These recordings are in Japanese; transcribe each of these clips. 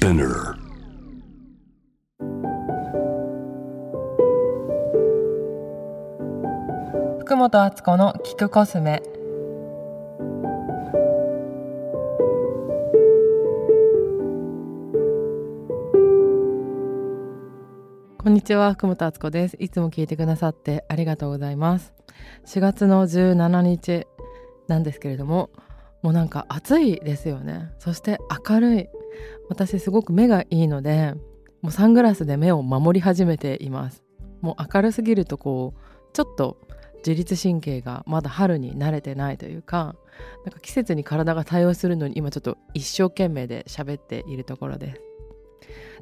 Spinner. 福本敦子の聞くコスメこんにちは福本敦子ですいつも聞いてくださってありがとうございます4月の17日なんですけれどももうなんか暑いですよねそして明るい私すごく目がいいのでもうサングラスで目を守り始めています。もう明るすぎるとこうちょっと自律神経がまだ春に慣れてないというかなんか季節に体が対応するのに今ちょっと一生懸命で喋っているところです。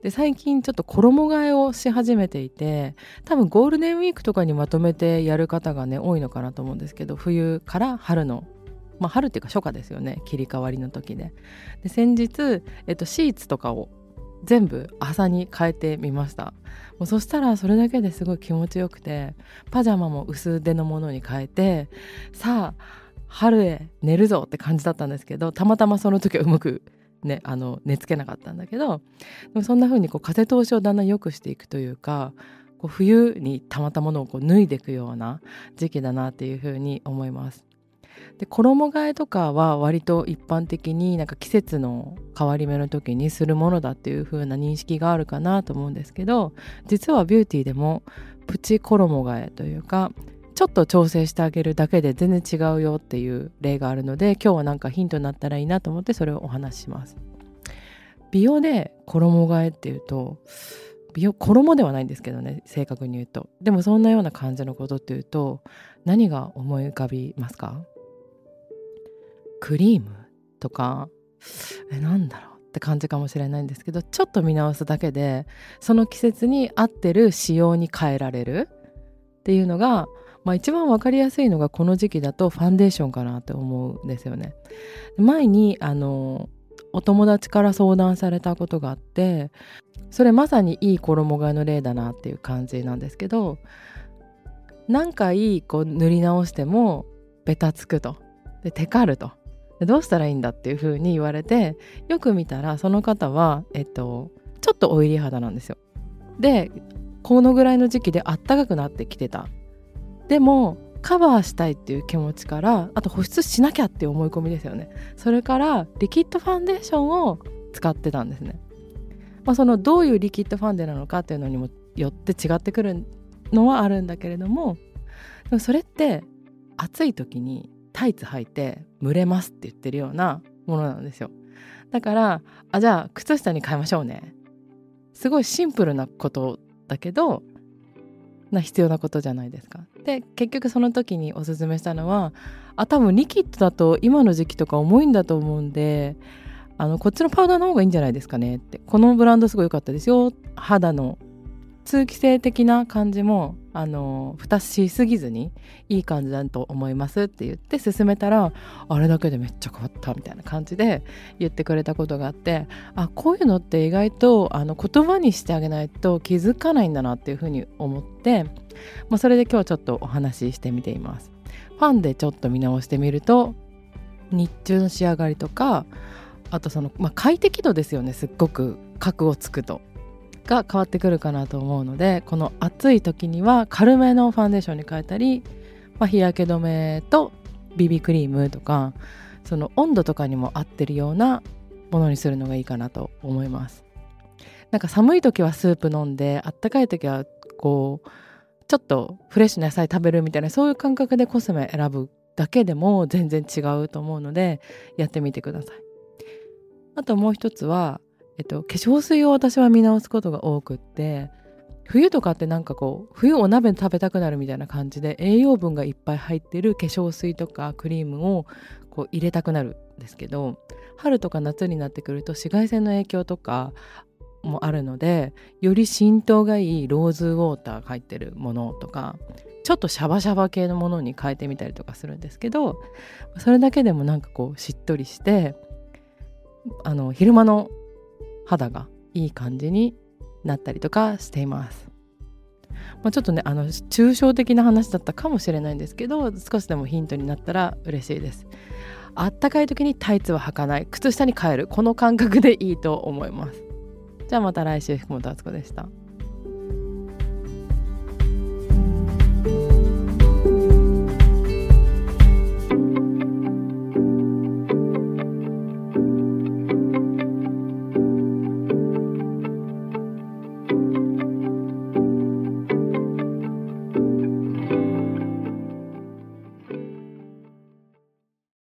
で最近ちょっと衣替えをし始めていて多分ゴールデンウィークとかにまとめてやる方がね多いのかなと思うんですけど冬から春のまあ、春っていうか初夏ですよね切り替わりの時でで先日、えっと、シーツとかを全部朝に変えてみましたもうそしたらそれだけですごい気持ちよくてパジャマも薄手のものに変えてさあ春へ寝るぞって感じだったんですけどたまたまその時はうまくね、あの寝つけなかったんだけどそんな風にこう風通しをだんだん良くしていくというかこう冬にたまたものをこう脱いでいくような時期だなっていう風に思います。で衣替えとかは割と一般的になんか季節の変わり目の時にするものだっていう風な認識があるかなと思うんですけど実はビューティーでもプチ衣替えというかちょっと調整してあげるだけで全然違うよっていう例があるので今日はなんかヒントになったらいいなと思ってそれをお話しします。美容で衣替えっていうと美容衣ではないんですけどね正確に言うとでもそんなような感じのことっていうと何が思い浮かびますか？クリームとかえなんだろうって感じかもしれないんですけどちょっと見直すだけでその季節に合ってる仕様に変えられるっていうのが、まあ、一番分かりやすいのがこの時期だとファンデーションかなって思うんですよね。前にあのお友達から相談されたことがあってそれまさにいい衣替えの例だなっていう感じなんですけど何回こう塗り直してもベタつくとでテカるとどうしたらいいんだっていう風に言われてよく見たらその方は、えっと、ちょっとオイリー肌なんですよ。でこのぐらいの時期であったかくなってきてた。でもカバーしたいっていう気持ちからあと保湿しなきゃっていう思い込みですよねそれからリキッドファンデーションを使ってたんですね、まあ、そのどういうリキッドファンデなのかっていうのにもよって違ってくるのはあるんだけれどもでもそれって暑い時にタイツ履いて蒸れますって言ってるようなものなんですよ。だからあじゃあ靴下に変えましょうね。すごいシンプルなことだけどな必要なことじゃないですか。で結局その時におすすめしたのはあ多分リキッドだと今の時期とか重いんだと思うんであのこっちのパウダーの方がいいんじゃないですかねって。このブランドすごい良かったですよ。肌の通気性的な感じもあの蓋しすぎずにいい感じだと思いますって言って勧めたらあれだけでめっちゃ変わったみたいな感じで言ってくれたことがあってあこういうのって意外とあの言葉にしてあげないと気づかないんだなっていうふうに思って、まあ、それで今日ちょっとお話ししてみています。ファンでちょっと見直してみると日中の仕上がりとかあとその、まあ、快適度ですよねすっごく角をつくとが変わってくるかなと思うのでこの暑い時には軽めのファンデーションに変えたり、まあ、日焼け止めと BB クリームとかその温度とかにも合ってるようなものにするのがいいかなと思います。なんか寒い時はスープ飲んであったかい時はこうちょっとフレッシュな野菜食べるみたいなそういう感覚でコスメ選ぶだけでも全然違うと思うのでやってみてください。あともう一つはえっと、化粧水を私は見直すことが多くって冬とかってなんかこう冬お鍋食べたくなるみたいな感じで栄養分がいっぱい入ってる化粧水とかクリームをこう入れたくなるんですけど春とか夏になってくると紫外線の影響とかもあるのでより浸透がいいローズウォーターが入ってるものとかちょっとシャバシャバ系のものに変えてみたりとかするんですけどそれだけでもなんかこうしっとりしてあの昼間の肌がいい感じになったりとかしています。まあ、ちょっとねあの抽象的な話だったかもしれないんですけど少しでもヒントになったら嬉しいです。あったかい時にタイツは履かない靴下に変えるこの感覚でいいと思います。じゃあまた来週福本敦子でした。